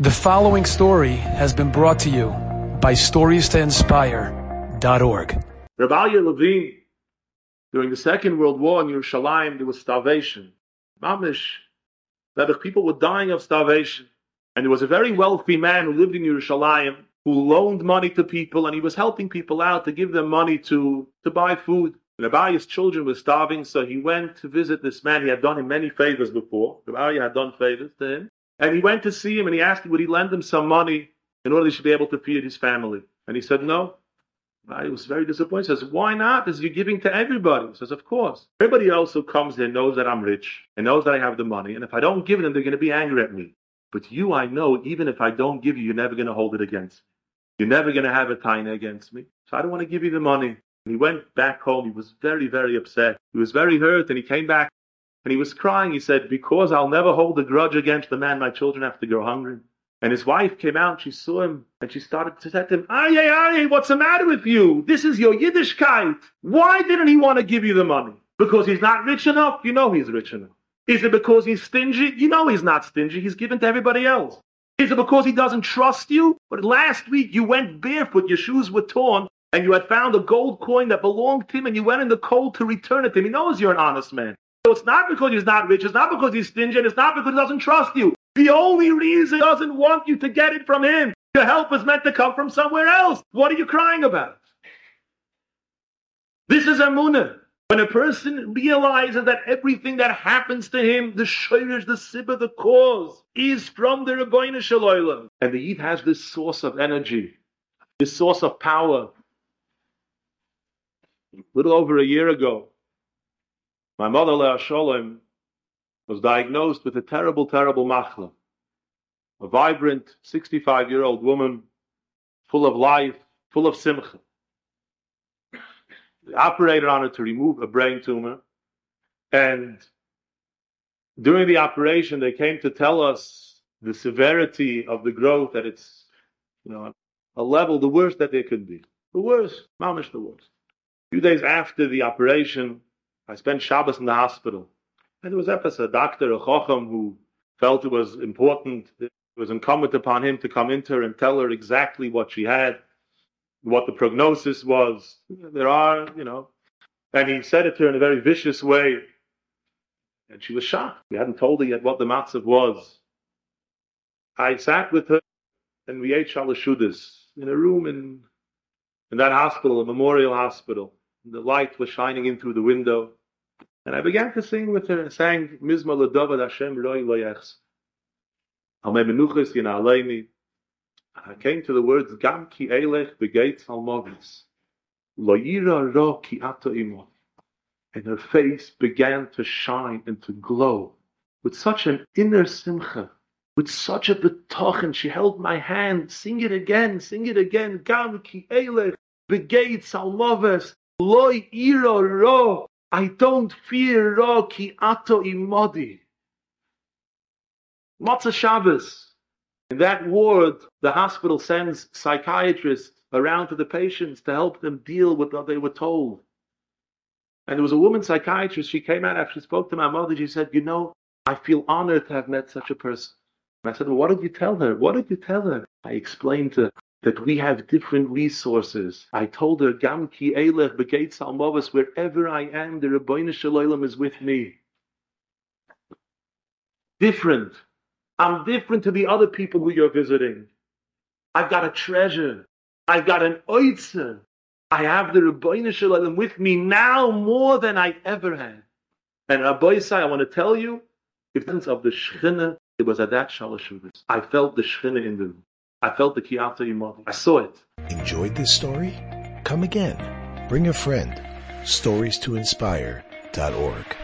The following story has been brought to you by StoriesToInspire.org. Rabbi Levine, during the Second World War in Yerushalayim, there was starvation. Mamish, that the people were dying of starvation. And there was a very wealthy man who lived in Yerushalayim who loaned money to people and he was helping people out to give them money to, to buy food. Rabbi's children were starving, so he went to visit this man. He had done him many favors before. Rabbi had done favors to him. And he went to see him and he asked him, would he lend him some money in order he should be able to feed his family? And he said, no. I was very disappointed. He says, why not? Because you're giving to everybody. He says, of course. Everybody else who comes here knows that I'm rich and knows that I have the money. And if I don't give them, they're going to be angry at me. But you, I know, even if I don't give you, you're never going to hold it against me. You're never going to have a taina against me. So I don't want to give you the money. And he went back home. He was very, very upset. He was very hurt. And he came back and he was crying. He said, Because I'll never hold a grudge against the man my children have to go hungry. And his wife came out, she saw him, and she started to say to him, Aye, aye, aye, what's the matter with you? This is your Yiddishkeit. Why didn't he want to give you the money? Because he's not rich enough? You know he's rich enough. Is it because he's stingy? You know he's not stingy. He's given to everybody else. Is it because he doesn't trust you? But last week you went barefoot, your shoes were torn, and you had found a gold coin that belonged to him, and you went in the cold to return it to him. He knows you're an honest man. So it's not because he's not rich, it's not because he's stingy, it's not because he doesn't trust you. The only reason he doesn't want you to get it from him, your help is meant to come from somewhere else. What are you crying about? This is Emunah. When a person realizes that everything that happens to him, the shayrish, the sibba, the cause, is from the Rabbeinu Shalom. And the Yid has this source of energy, this source of power. A little over a year ago, my mother, Leah Sholem, was diagnosed with a terrible, terrible machla. A vibrant 65 year old woman, full of life, full of simcha. They operated on her to remove a brain tumor. And during the operation, they came to tell us the severity of the growth, that it's, you know, a level, the worst that there could be. The worst, mamish the worst. A few days after the operation, I spent Shabbos in the hospital. And there was a doctor, a chochem, who felt it was important, it was incumbent upon him to come into her and tell her exactly what she had, what the prognosis was. There are, you know, and he said it to her in a very vicious way. And she was shocked. He hadn't told her yet what the matzav was. I sat with her and we ate shalashudas in a room in, in that hospital, a memorial hospital. The light was shining in through the window. And I began to sing with her, and sang Mizmor L'David Hashem Roi Lo Yechs. Al Me Menuchas Yin Aleini. I came to the words Gam Ki Elech Begates Al Movis. Lo Yira Ro Ki Ato Imo. And her face began to shine and to glow with such an inner simcha, with such a betochen. She held my hand. Sing it again, sing it again. Gam Ki Elech Begates Al Movis. Lo Yira Ro I don't fear Roki Ato Imodi. Motzei Shabbos. In that ward, the hospital sends psychiatrists around to the patients to help them deal with what they were told. And there was a woman psychiatrist, she came out after she spoke to my mother, she said, You know, I feel honored to have met such a person. And I said, Well, what did you tell her? What did you tell her? I explained to that we have different resources. I told her, Gam ki elech begates almovas, wherever I am, the Rabbeinu Shalom is with me. Different. I'm different to the other people who you're visiting. I've got a treasure. I've got an oitzer. I have the Rabbeinu Shalom with me now more than I ever had. And Rabbi I want to tell you, if of the Shechina, it was at that Shalosh I felt the Shechina in the room. I felt the Kiyata Imodi. I saw it. Enjoyed this story? Come again. Bring a friend. Stories to inspire.org.